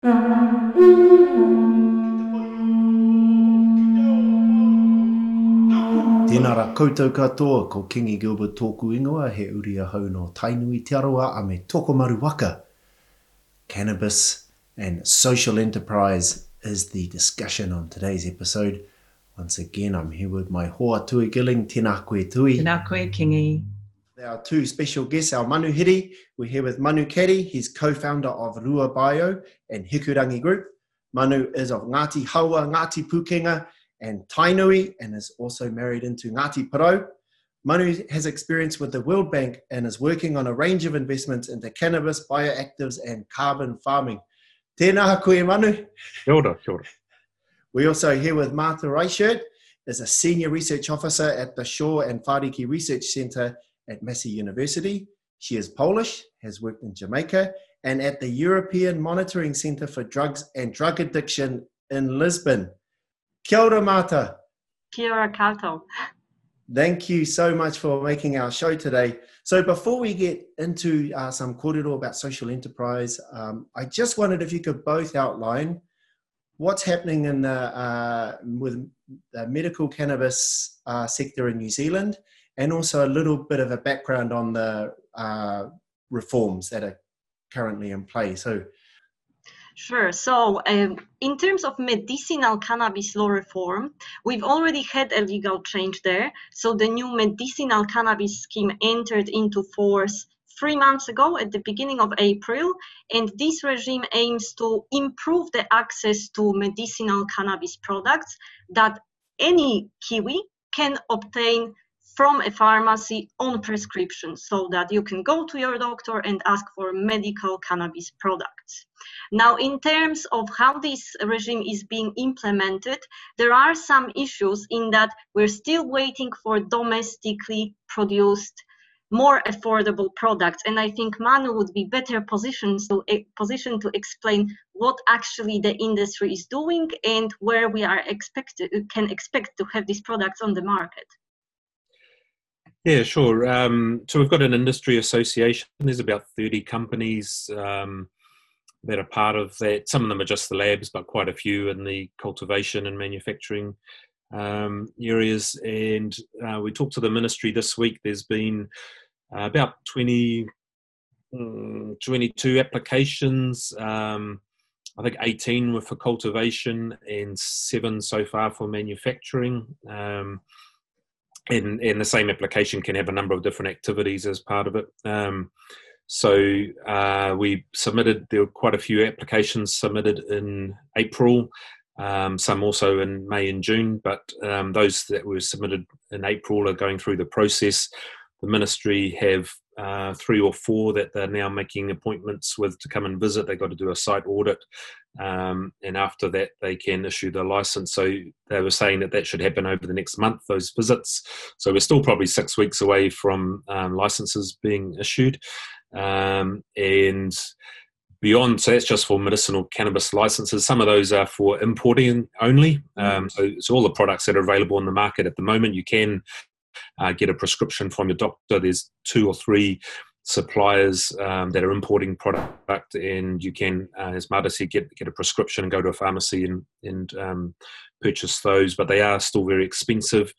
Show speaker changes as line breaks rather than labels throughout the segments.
Tēnā rā koutou katoa ko Kingi Gilbert tōku ingoa he uri a hau no Tainui Te Aroa a me toko maru waka. Cannabis and social enterprise is the discussion on today's episode. Once again, I'm here with my hoa tui giling, tēnā koe tui.
Tēnā koe, Kingi.
Our two special guests, our Manu Hiri. We're here with Manu Caddie. He's co-founder of Rua Bio and Hikurangi Group. Manu is of Ngāti Haua, Ngāti Pukenga, and Tainui, and is also married into Ngāti Porou. Manu has experience with the World Bank and is working on a range of investments into cannabis, bioactives, and carbon farming. Tēnā koe, Manu.
Kia ora, kia ora.
We also here with Marta Rychert, is a senior research officer at the SHORE and Whariki Research Centre at Massey University. She is Polish, has worked in Jamaica, and at the European Monitoring Centre for Drugs and Drug Addiction in Lisbon. Kia ora, Marta.
Kia ora koutou.
Thank you so much for making our show today. So, before we get into uh, some kōrero about social enterprise, um, I just wondered if you could both outline what's happening in the, uh, with the medical cannabis uh, sector in New Zealand, and also a little bit of a background on the uh, reforms that are currently in play. So,
Sure. So, um, in terms of medicinal cannabis law reform, we've already had a legal change there. So, the new medicinal cannabis scheme entered into force three months ago at the beginning of April. And this regime aims to improve the access to medicinal cannabis products that any Kiwi can obtain from a pharmacy on prescription so that you can go to your doctor and ask for medical cannabis products. Now, in terms of how this regime is being implemented, there are some issues in that we're still waiting for domestically produced more affordable products and i think manu would be better positioned to eh, positioned to explain what actually the industry is doing and where we are expected can expect to have these products on the market
Yeah, sure. Um, so we've got an industry association. There's about 30 companies um, that are part of that. Some of them are just the labs, but quite a few in the cultivation and manufacturing um, areas. And uh, we talked to the ministry this week. There's been uh, about 20, mm, 22 applications. Um, I think 18 were for cultivation and seven so far for manufacturing. Um, and, and the same application can have a number of different activities as part of it. Um, so uh, we submitted, there were quite a few applications submitted in April, um, some also in May and June, but um, those that were submitted in April are going through the process. The ministry have uh, three or four that they're now making appointments with to come and visit. They've got to do a site audit, um, and after that, they can issue the license. So they were saying that that should happen over the next month, those visits. So we're still probably six weeks away from um, licenses being issued. Um, and beyond, so that's just for medicinal cannabis licenses. Some of those are for importing only. Um, so, so all the products that are available in the market at the moment, you can uh, get a prescription from your doctor. There's two or three suppliers um, that are importing product, and you can, uh, as Marta said, get get a prescription and go to a pharmacy and and um, purchase those. But they are still very expensive.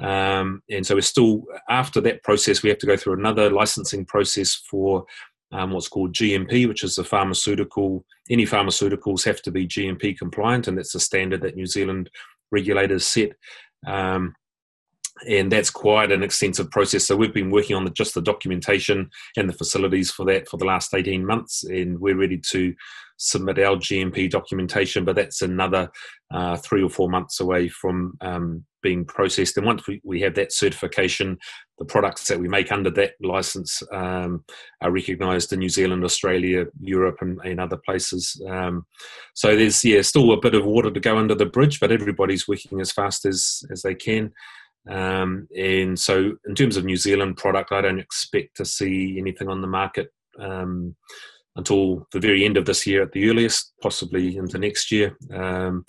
Um, and so we're still after that process we have to go through another licensing process for um, what's called GMP, which is the pharmaceutical. Any pharmaceuticals have to be GMP compliant, and that's the standard that New Zealand regulators set. Um, and that's quite an extensive process. So we've been working on the, just the documentation and the facilities for that for the last 18 months, and we're ready to submit our GMP documentation, but that's another uh, three or four months away from um, being processed. And once we, we have that certification, the products that we make under that license um, are recognised in New Zealand, Australia, Europe, and, and other places. Um, so there's yeah still a bit of water to go under the bridge, but everybody's working as fast as as they can. Um, and so, in terms of New Zealand product, I don't expect to see anything on the market um, until the very end of this year at the earliest, possibly into next year. Um,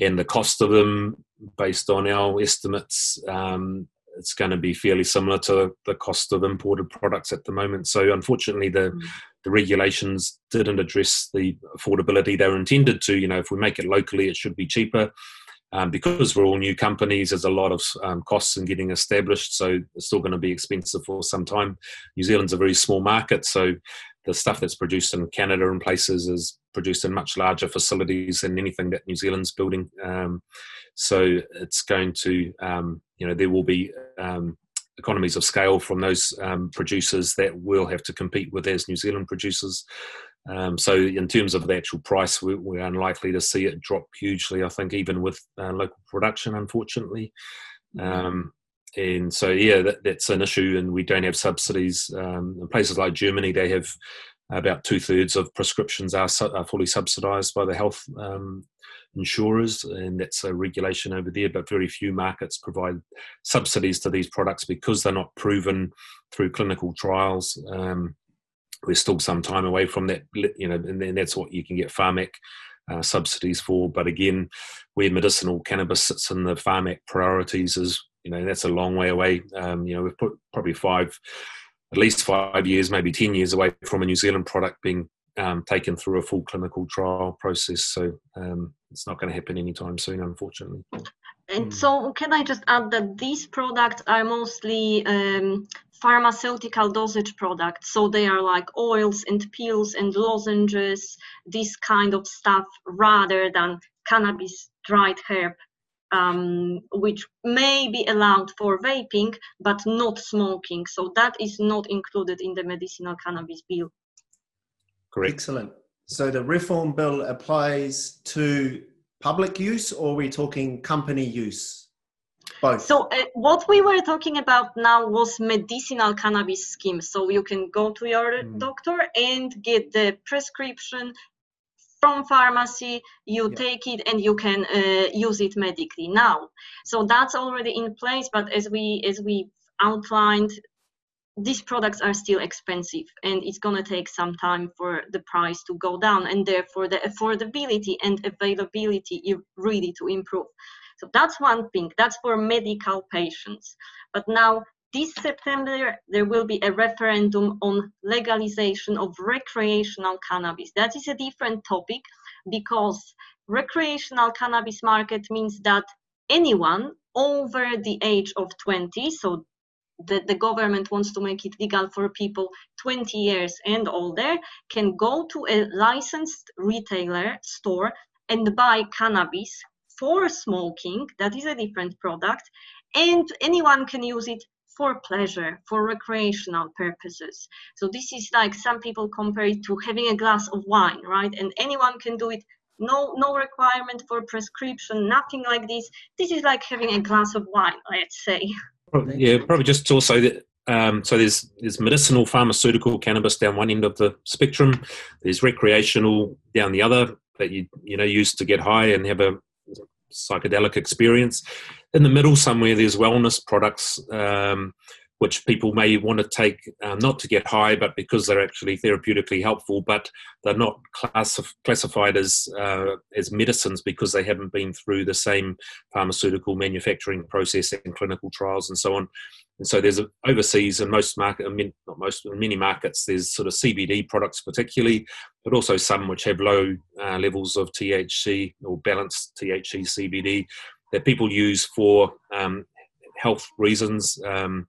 and the cost of them, based on our estimates, um, it's going to be fairly similar to the cost of imported products at the moment. So, unfortunately, the mm. the regulations didn't address the affordability they were intended to. You know, if we make it locally, it should be cheaper. Um, because we're all new companies, there's a lot of um, costs in getting established, so it's still going to be expensive for some time. New Zealand's a very small market, so the stuff that's produced in Canada and places is produced in much larger facilities than anything that New Zealand's building. Um, so it's going to, um, you know, there will be um, economies of scale from those um, producers that will have to compete with as New Zealand producers. Um, so in terms of the actual price, we, are unlikely to see it drop hugely. I think even with uh, local production, unfortunately. Um, and so yeah, that, that's an issue, and we don't have subsidies. Um, in places like Germany, they have about two thirds of prescriptions are, su- are, fully subsidised by the health um, insurers, and that's a regulation over there. But very few markets provide subsidies to these products because they're not proven through clinical trials. Um, we're still some time away from that, you know, and, then that's what you can get Pharmac uh, subsidies for. But again, where medicinal cannabis sits in the Pharmac priorities is, you know, that's a long way away. Um, you know, we've put probably five, at least five years, maybe 10 years away from a New Zealand product being um, taken through a full clinical trial process. So um, it's not going to happen anytime soon, unfortunately.
And so, can I just add that these products are mostly um, pharmaceutical dosage products? So they are like oils and pills and lozenges, this kind of stuff, rather than cannabis dried herb, um, which may be allowed for vaping but not smoking. So that is not included in the medicinal cannabis bill.
Correct. Excellent. So the reform bill applies to public use or are we talking company use? Both.
So uh, what we were talking about now was medicinal cannabis scheme. So you can go to your mm. doctor and get the prescription from pharmacy you yeah. take it and you can uh, use it medically now so that's already in place but as we as we outlined these products are still expensive and it's going to take some time for the price to go down and therefore the affordability and availability really to improve so that's one thing that's for medical patients. But now this september there will be a referendum on legalization of recreational cannabis. That is a different topic because recreational cannabis market means that anyone over the age of 20 so that the government wants to make it legal for people 20 years and older can go to a licensed retailer store and buy cannabis for smoking that is a different product and anyone can use it for pleasure for recreational purposes. So this is like some people compare it to having a glass of wine right? And anyone can do it. No no requirement for prescription nothing like this. This is like having a glass of wine let's say.
Yeah, probably just also that. Um, so there's there's medicinal, pharmaceutical cannabis down one end of the spectrum. There's recreational down the other that you you know use to get high and have a psychedelic experience. In the middle somewhere, there's wellness products. Um, which people may want to take um, not to get high, but because they're actually therapeutically helpful, but they're not classif- classified as uh, as medicines because they haven't been through the same pharmaceutical manufacturing process and clinical trials and so on. And so there's overseas in most market, not most, in many markets, there's sort of CBD products particularly, but also some which have low uh, levels of THC or balanced THC CBD that people use for um, health reasons. Um,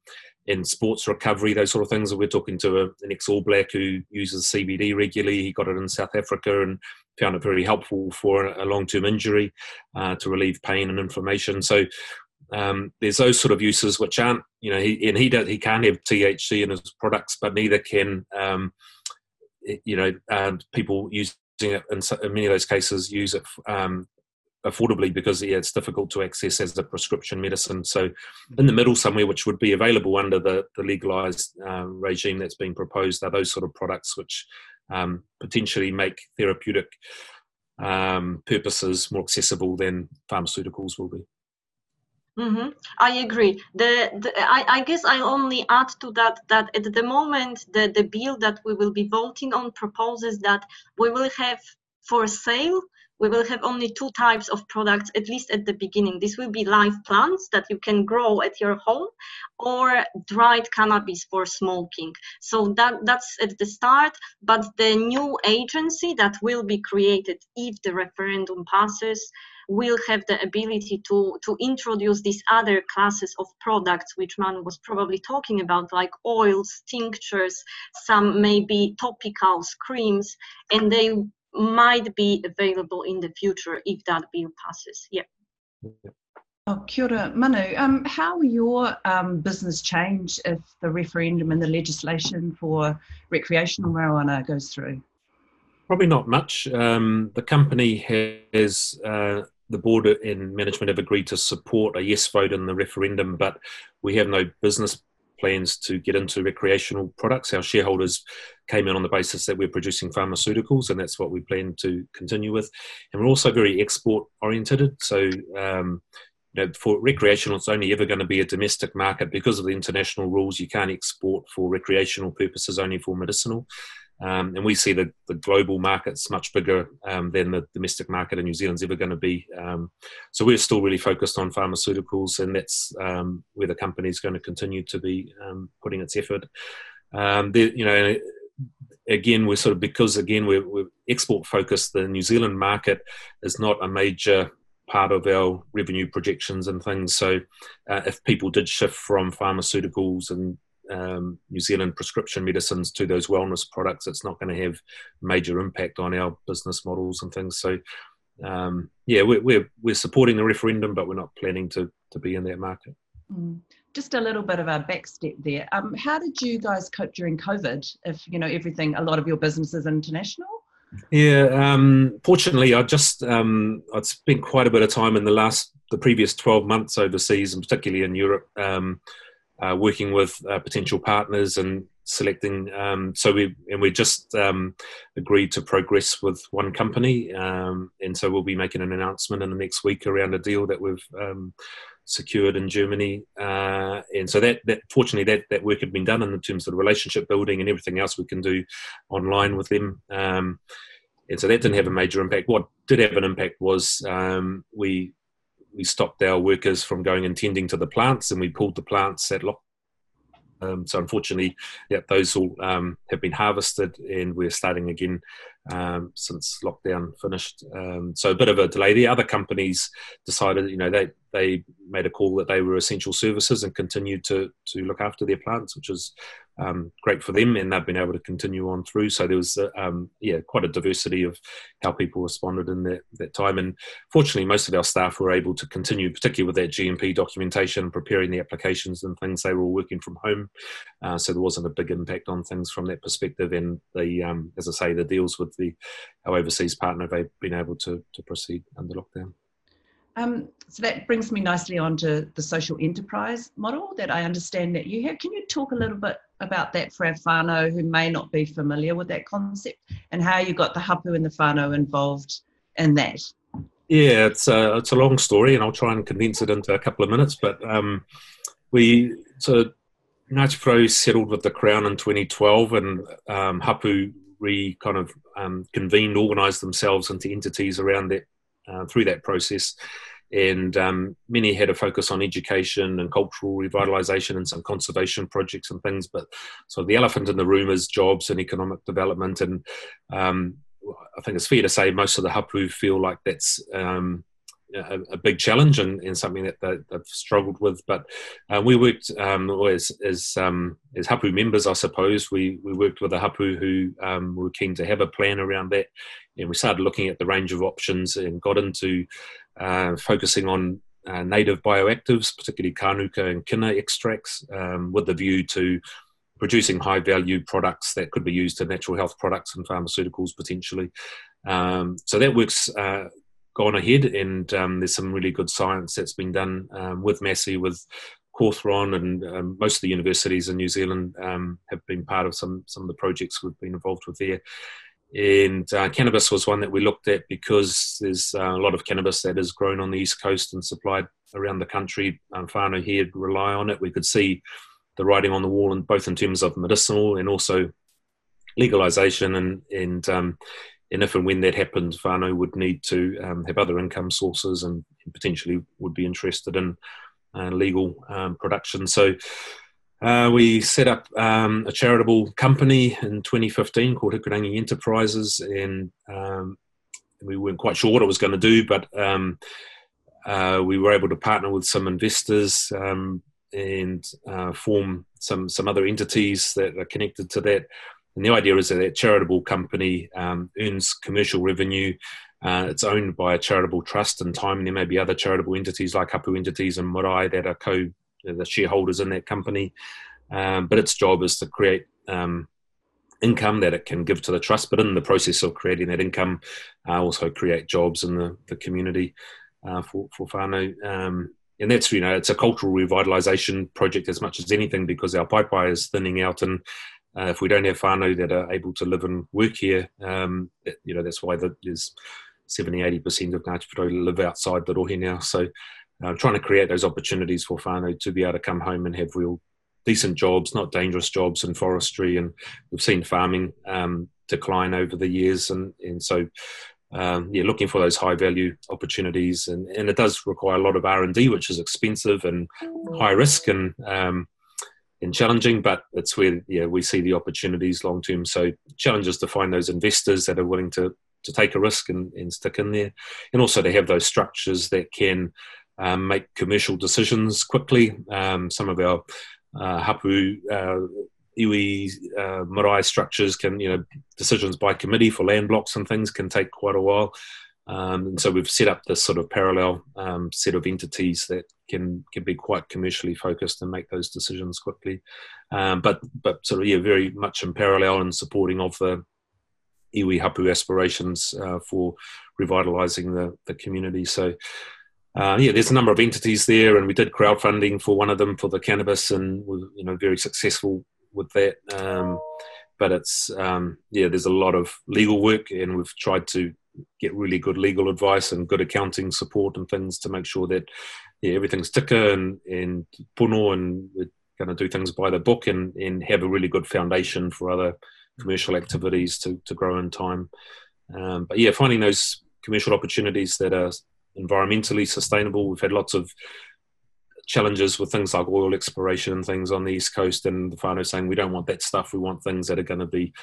in sports recovery, those sort of things. We're talking to a, an ex All Black who uses CBD regularly. He got it in South Africa and found it very helpful for a long term injury uh, to relieve pain and inflammation. So um, there's those sort of uses which aren't, you know, he, and he he can't have THC in his products, but neither can, um, you know, uh, people using it in, in, many of those cases use it um, affordably because yeah, it's difficult to access as a prescription medicine. So, in the middle somewhere, which would be available under the, the legalized uh, regime that's being proposed, are those sort of products which um, potentially make therapeutic um, purposes more accessible than pharmaceuticals will be.
Mm-hmm. I agree. The, the I, I, guess I only add to that that at the moment the, the bill that we will be voting on proposes that we will have For sale, we will have only two types of products, at least at the beginning. This will be live plants that you can grow at your home or dried cannabis for smoking. So that, that's at the start, but the new agency that will be created if the referendum passes will have the ability to, to introduce these other classes of products which man was probably talking about like oils tinctures some maybe topicals creams and they might be available in the future if that bill passes. Yeah.
Oh, kia ora, Manu. Um, how will your um, business change if the referendum and the legislation for recreational marijuana goes through?
Probably not much. Um, the company has, uh, the board and management have agreed to support a yes vote in the referendum, but we have no business plans to get into recreational products. Our shareholders came in on the basis that we're producing pharmaceuticals, and that's what we plan to continue with. And we're also very export oriented. So, um, you know, for recreational, it's only ever going to be a domestic market because of the international rules. You can't export for recreational purposes, only for medicinal. Um, and we see the, the global markets much bigger um, than the domestic market in New Zealand's ever going to be. Um, so we're still really focused on pharmaceuticals, and that's um, where the company is going to continue to be um, putting its effort. Um, you know, again, we're sort of because again we're, we're export focused. The New Zealand market is not a major part of our revenue projections and things. So, uh, if people did shift from pharmaceuticals and um, New Zealand prescription medicines to those wellness products, it's not going to have major impact on our business models and things. So, um, yeah, we're, we're, we're supporting the referendum, but we're not planning to to be in that market.
Mm. Just a little bit of a backstep there. Um, how did you guys cope during COVID? If you know everything, a lot of your business is international.
Yeah, um, fortunately, I just um, I'd spent quite a bit of time in the last the previous twelve months overseas, and particularly in Europe. Um, uh, working with uh, potential partners and selecting. Um, so we and we just um, agreed to progress with one company, um, and so we'll be making an announcement in the next week around a deal that we've um, secured in Germany. Uh, and so that that fortunately that that work had been done in terms of the relationship building and everything else we can do online with them. Um, and so that didn't have a major impact. What did have an impact was um, we we stopped our workers from going and tending to the plants, and we pulled the plants at lock. Um, so unfortunately, yeah, those all um, have been harvested, and we're starting again um, since lockdown finished. Um, so a bit of a delay. The other companies decided, you know, they they made a call that they were essential services and continued to to look after their plants, which is um, great for them, and they've been able to continue on through. So there was, uh, um, yeah, quite a diversity of how people responded in that, that time. And fortunately, most of our staff were able to continue, particularly with that GMP documentation, preparing the applications and things. They were all working from home, uh, so there wasn't a big impact on things from that perspective. And the, um, as I say, the deals with the our overseas partner, they've been able to to proceed under lockdown.
Um, so that brings me nicely on to the social enterprise model that I understand that you have. Can you talk a little bit about that for our whānau who may not be familiar with that concept and how you got the hapu and the whānau involved in that?
Yeah, it's a, it's a long story and I'll try and condense it into a couple of minutes. But um, we, so Ngāti Porou settled with the Crown in 2012 and um, hapu re kind of um, convened, organised themselves into entities around that uh, through that process. And um, many had a focus on education and cultural revitalisation and some conservation projects and things. But so the elephant in the room is jobs and economic development. And um, I think it's fair to say most of the hapu feel like that's um, a, a, big challenge and, and something that they, have struggled with. But uh, we worked um, as as, um, as hapu members, I suppose. We we worked with a hapu who um, were keen to have a plan around that, and we started looking at the range of options and got into uh, focusing on uh, native bioactives, particularly kanuka and kina extracts, um, with the view to producing high value products that could be used in natural health products and pharmaceuticals potentially. Um, so that works uh, gone ahead, and um, there's some really good science that's been done um, with Massey, with Cawthron, and um, most of the universities in New Zealand um, have been part of some some of the projects we've been involved with there. And uh, cannabis was one that we looked at because there's uh, a lot of cannabis that is grown on the east coast and supplied around the country. Um, whānau here rely on it. We could see the writing on the wall, and both in terms of medicinal and also legalization and and um, and if and when that happens, whānau would need to um, have other income sources and potentially would be interested in uh, legal um, production. So uh, we set up um, a charitable company in 2015 called Hikurangi Enterprises, and um, we weren't quite sure what it was going to do, but um, uh, we were able to partner with some investors um, and uh, form some some other entities that are connected to that. And the idea is that that charitable company um, earns commercial revenue. Uh, it's owned by a charitable trust in time. There may be other charitable entities like Hapu entities and Marae that are co the shareholders in that company. Um, but its job is to create um, income that it can give to the trust. But in the process of creating that income, uh, also create jobs in the, the community uh, for for whānau. Um, and that's you know it's a cultural revitalisation project as much as anything because our pipeline is thinning out and uh, if we don't have whānau that are able to live and work here, um, you know, that's why the, there's 70, 80% of Ngāti Whānau live outside the rohe now. So uh, trying to create those opportunities for whānau to be able to come home and have real decent jobs, not dangerous jobs in forestry. And we've seen farming um, decline over the years. And, and so, um, yeah, looking for those high value opportunities. And, and it does require a lot of R&D, which is expensive and high risk. And, um, and challenging, but it's where yeah we see the opportunities long term. So challenges to find those investors that are willing to to take a risk and, and stick in there, and also to have those structures that can um, make commercial decisions quickly. Um, some of our uh, hapu uh, iwi uh, marae structures can you know decisions by committee for land blocks and things can take quite a while. Um, and so we've set up this sort of parallel um, set of entities that can can be quite commercially focused and make those decisions quickly. Um, but but sort of yeah, very much in parallel and supporting of the iwi hapu aspirations uh, for revitalising the the community. So. Uh, yeah, there's a number of entities there, and we did crowdfunding for one of them for the cannabis, and we're you know very successful with that. Um, but it's um, yeah, there's a lot of legal work, and we've tried to get really good legal advice and good accounting support and things to make sure that yeah, everything's ticker and, and puno and we're going to do things by the book and, and have a really good foundation for other commercial activities to, to grow in time. Um, but yeah, finding those commercial opportunities that are environmentally sustainable. We've had lots of challenges with things like oil exploration and things on the east coast, and the whānau saying we don't want that stuff. We want things that are going to be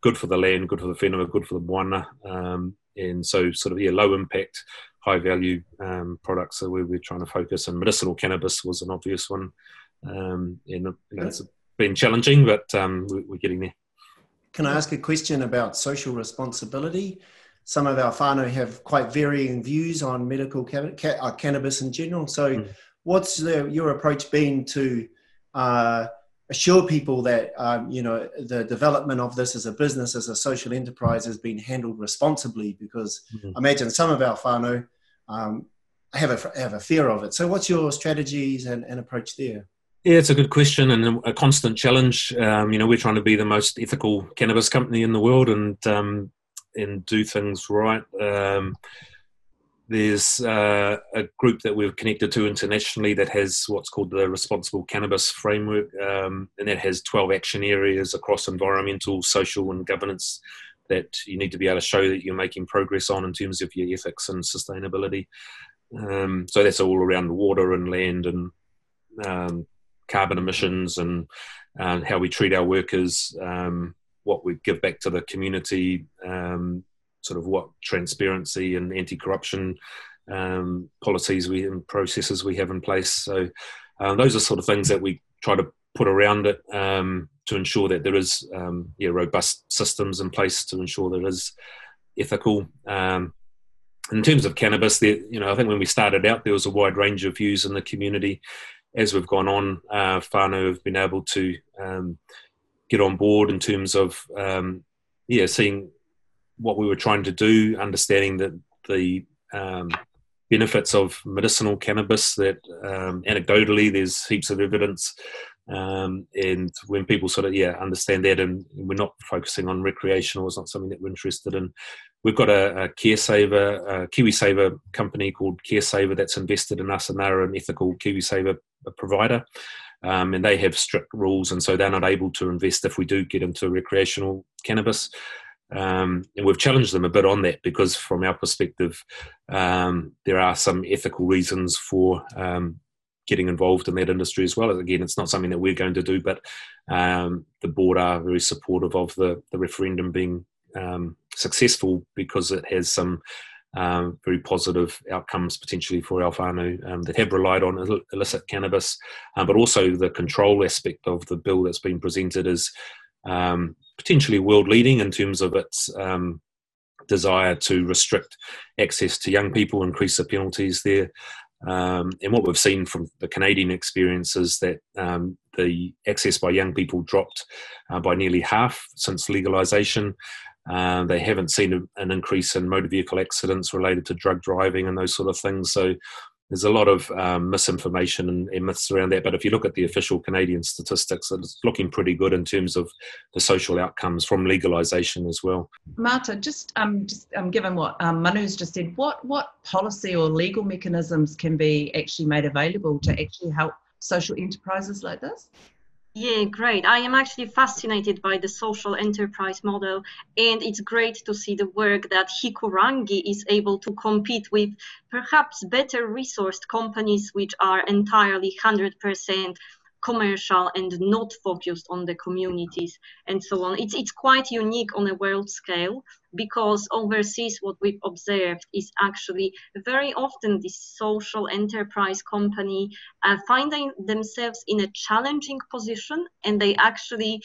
good for the land, good for the whenua, good for the moana, um, and so sort of yeah, low impact, high value um, products are where we're trying to focus. And medicinal cannabis was an obvious one, um, and you know, it's been challenging, but um, we're getting there.
Can I ask a question about social responsibility? Some of our whānau have quite varying views on medical ca- ca- uh, cannabis in general. So, mm. what's the, your approach been to uh, assure people that um, you know the development of this as a business as a social enterprise has been handled responsibly because mm-hmm. I imagine some of our whānau um, have a have a fear of it. So what's your strategies and, and approach there?
Yeah, it's a good question and a constant challenge. Um, you know, we're trying to be the most ethical cannabis company in the world and um, and do things right. There's uh, a group that we've connected to internationally that has what's called the Responsible Cannabis Framework, um, and that has 12 action areas across environmental, social, and governance that you need to be able to show that you're making progress on in terms of your ethics and sustainability. Um, so that's all around water and land and um, carbon emissions and uh, how we treat our workers, um, what we give back to the community, um, sort of what transparency and anti-corruption um, policies we and processes we have in place. So um, those are sort of things that we try to put around it um, to ensure that there is um, yeah, robust systems in place to ensure there is ethical. Um, in terms of cannabis, you know, I think when we started out, there was a wide range of views in the community. As we've gone on, uh, whānau have been able to um, get on board in terms of yeah, seeing what we were trying to do, understanding that the um, benefits of medicinal cannabis. That um, anecdotally, there's heaps of evidence, um, and when people sort of yeah understand that, and we're not focusing on recreational, it's not something that we're interested in. We've got a, a CareSaver, a KiwiSaver company called CareSaver that's invested in us, and they're an ethical KiwiSaver provider. Um, and they have strict rules, and so they're not able to invest if we do get into recreational cannabis. Um, and we've challenged them a bit on that because, from our perspective, um, there are some ethical reasons for um, getting involved in that industry as well. Again, it's not something that we're going to do, but um, the board are very supportive of the, the referendum being um, successful because it has some um, very positive outcomes potentially for our whānau that have relied on illicit cannabis, but also the control aspect of the bill that's been presented is um, potentially world leading in terms of its um, desire to restrict access to young people, increase the penalties there. Um, and what we've seen from the Canadian experience is that um, the access by young people dropped uh, by nearly half since legalisation. Uh, they haven't seen a, an increase in motor vehicle accidents related to drug driving and those sort of things. So there's a lot of um, misinformation and, and, myths around that. But if you look at the official Canadian statistics, it's looking pretty good in terms of the social outcomes from legalisation as well.
Marta, just um, just um, given what um, Manu's just said, what what policy or legal mechanisms can be actually made available to actually help social enterprises like this?
Yeah, great. I am actually fascinated by the social enterprise model, and it's great to see the work that Hikurangi is able to compete with perhaps better resourced companies which are entirely 100% commercial and not focused on the communities and so on. It's, it's quite unique on a world scale because overseas what we've observed is actually very often this social enterprise company uh, finding themselves in a challenging position and they actually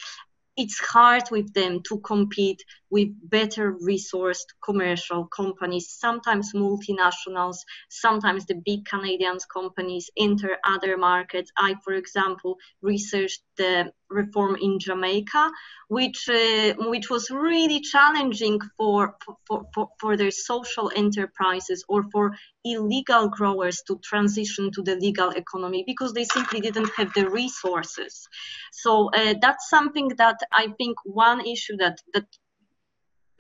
it's hard with them to compete with better resourced commercial companies, sometimes multinationals, sometimes the big Canadian companies enter other markets. I, for example, researched the reform in Jamaica, which uh, which was really challenging for, for, for, for their social enterprises or for illegal growers to transition to the legal economy because they simply didn't have the resources. So uh, that's something that I think one issue that that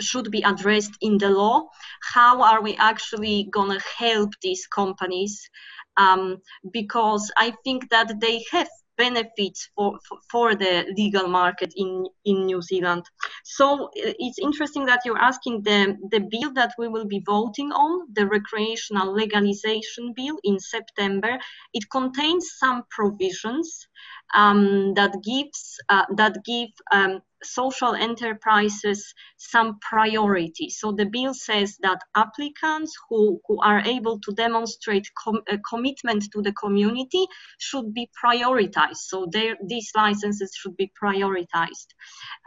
should be addressed in the law. How are we actually going to help these companies? Um, because I think that they have benefits for, for, the legal market in, in New Zealand. So uh, it's interesting that you're asking the, the bill that we will be voting on, the recreational legalization bill in September. It contains some provisions um, that gives uh, that give um, social enterprises some priority. So the bill says that applicants who, who are able to demonstrate com a commitment to the community should be prioritized. So these licenses should be prioritized.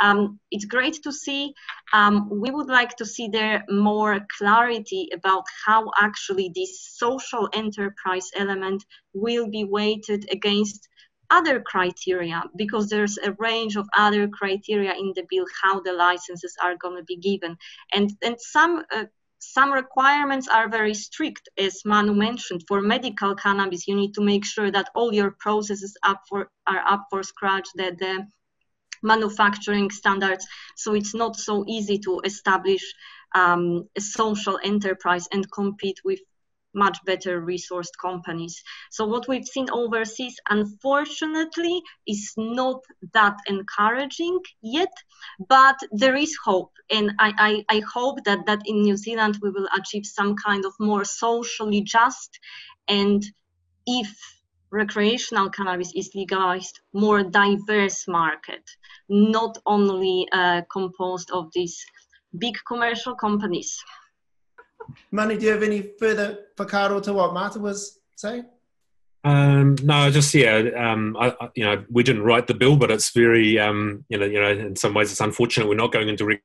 Um, it's great to see. Um, we would like to see there more clarity about how actually this social enterprise element will be weighted against other criteria because there's a range of other criteria in the bill how the licenses are going to be given. And and some uh, some requirements are very strict as manu mentioned. For medical cannabis you need to make sure that all your processes up for are up for scratch that the manufacturing standards so it's not so easy to establish um, a social enterprise and compete with much better resourced companies. So what we've seen overseas, unfortunately, is not that encouraging yet, but there is hope. And I, I, I hope that, that in New Zealand we will achieve some kind of more socially just and if recreational cannabis is legalized, more diverse market, not only uh, composed of these big commercial companies.
Manu, do you have any further whakaaro to what Marta was saying?
Um, no, just yeah. Um, I, I, you know, we didn't write the bill, but it's very, um, you know, you know, in some ways, it's unfortunate we're not going into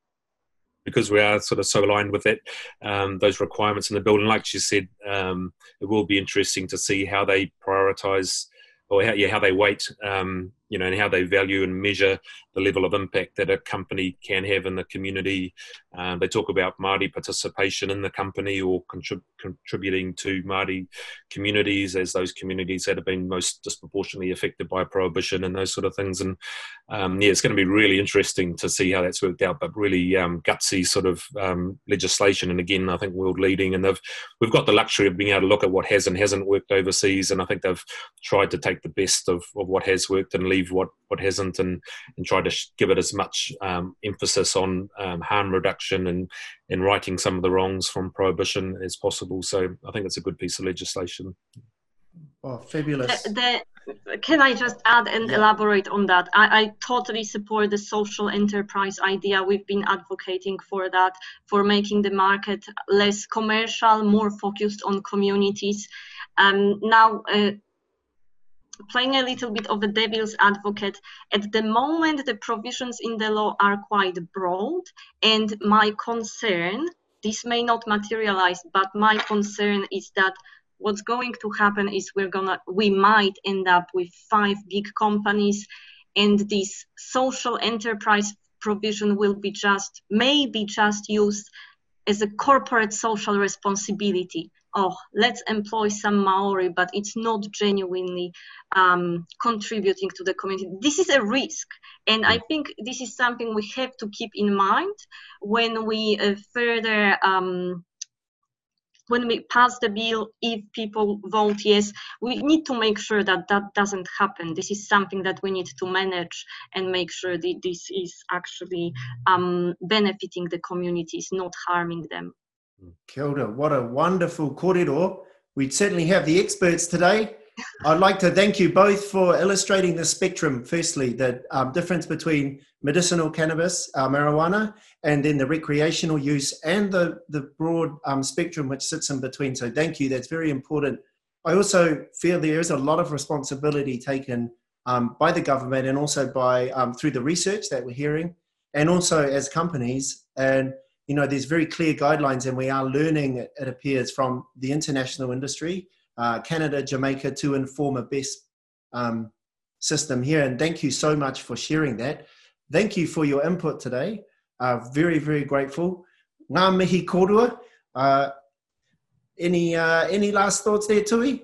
because we are sort of so aligned with that um, those requirements in the bill. And like you said, um, it will be interesting to see how they prioritise or how, yeah, how they weight um, you know, and how they value and measure the level of impact that a company can have in the community. Um, they talk about Māori participation in the company or contrib- contributing to Māori communities as those communities that have been most disproportionately affected by prohibition and those sort of things. And um, yeah, it's going to be really interesting to see how that's worked out, but really um, gutsy sort of um, legislation. And again, I think world leading. And they've we've got the luxury of being able to look at what has and hasn't worked overseas. And I think they've tried to take the best of, of what has worked and leave believe what what hasn't and and try to sh- give it as much um, emphasis on um, harm reduction and and righting some of the wrongs from prohibition as possible. So I think it's a good piece of legislation.
Oh, fabulous.
The, the, can I just add and yeah. elaborate on that? I, I, totally support the social enterprise idea. We've been advocating for that, for making the market less commercial, more focused on communities. Um, now, uh, playing a little bit of a devil's advocate, at the moment the provisions in the law are quite broad, and my concern, this may not materialize, but my concern is that what's going to happen is we're gonna we might end up with five big companies and this social enterprise provision will be just maybe just used as a corporate social responsibility oh let's employ some maori but it's not genuinely um, contributing to the community this is a risk and i think this is something we have to keep in mind when we uh, further um, when we pass the bill, if people vote yes, we need to make sure that that doesn't happen. This is something that we need to manage and make sure that this is actually um, benefiting the communities, not harming them.
Kia ora. What a wonderful kōrero. We certainly have the experts today. I'd like to thank you both for illustrating the spectrum, firstly, the um, difference between medicinal cannabis, uh, marijuana, and then the recreational use and the, the broad um, spectrum which sits in between. So, thank you. That's very important. I also feel there is a lot of responsibility taken um, by the government and also by um, through the research that we're hearing, and also as companies. And you know, there's very clear guidelines, and we are learning, it appears, from the international industry uh, Canada, Jamaica to inform a best um, system here. And thank you so much for sharing that. Thank you for your input today. Uh, very, very grateful. Ngā mihi korua. Uh, any, uh, any last thoughts there, Tui?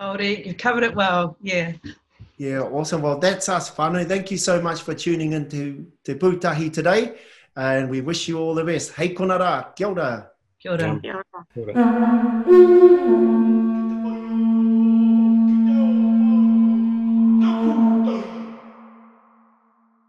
Oh, you covered it well. Yeah.
Yeah, awesome. Well, that's us, whānau. Thank you so much for tuning in to Te Pūtahi today. And we wish you all the best. Hei kona rā. Kia ora.
Kia ora. Kia ora. Kia ora.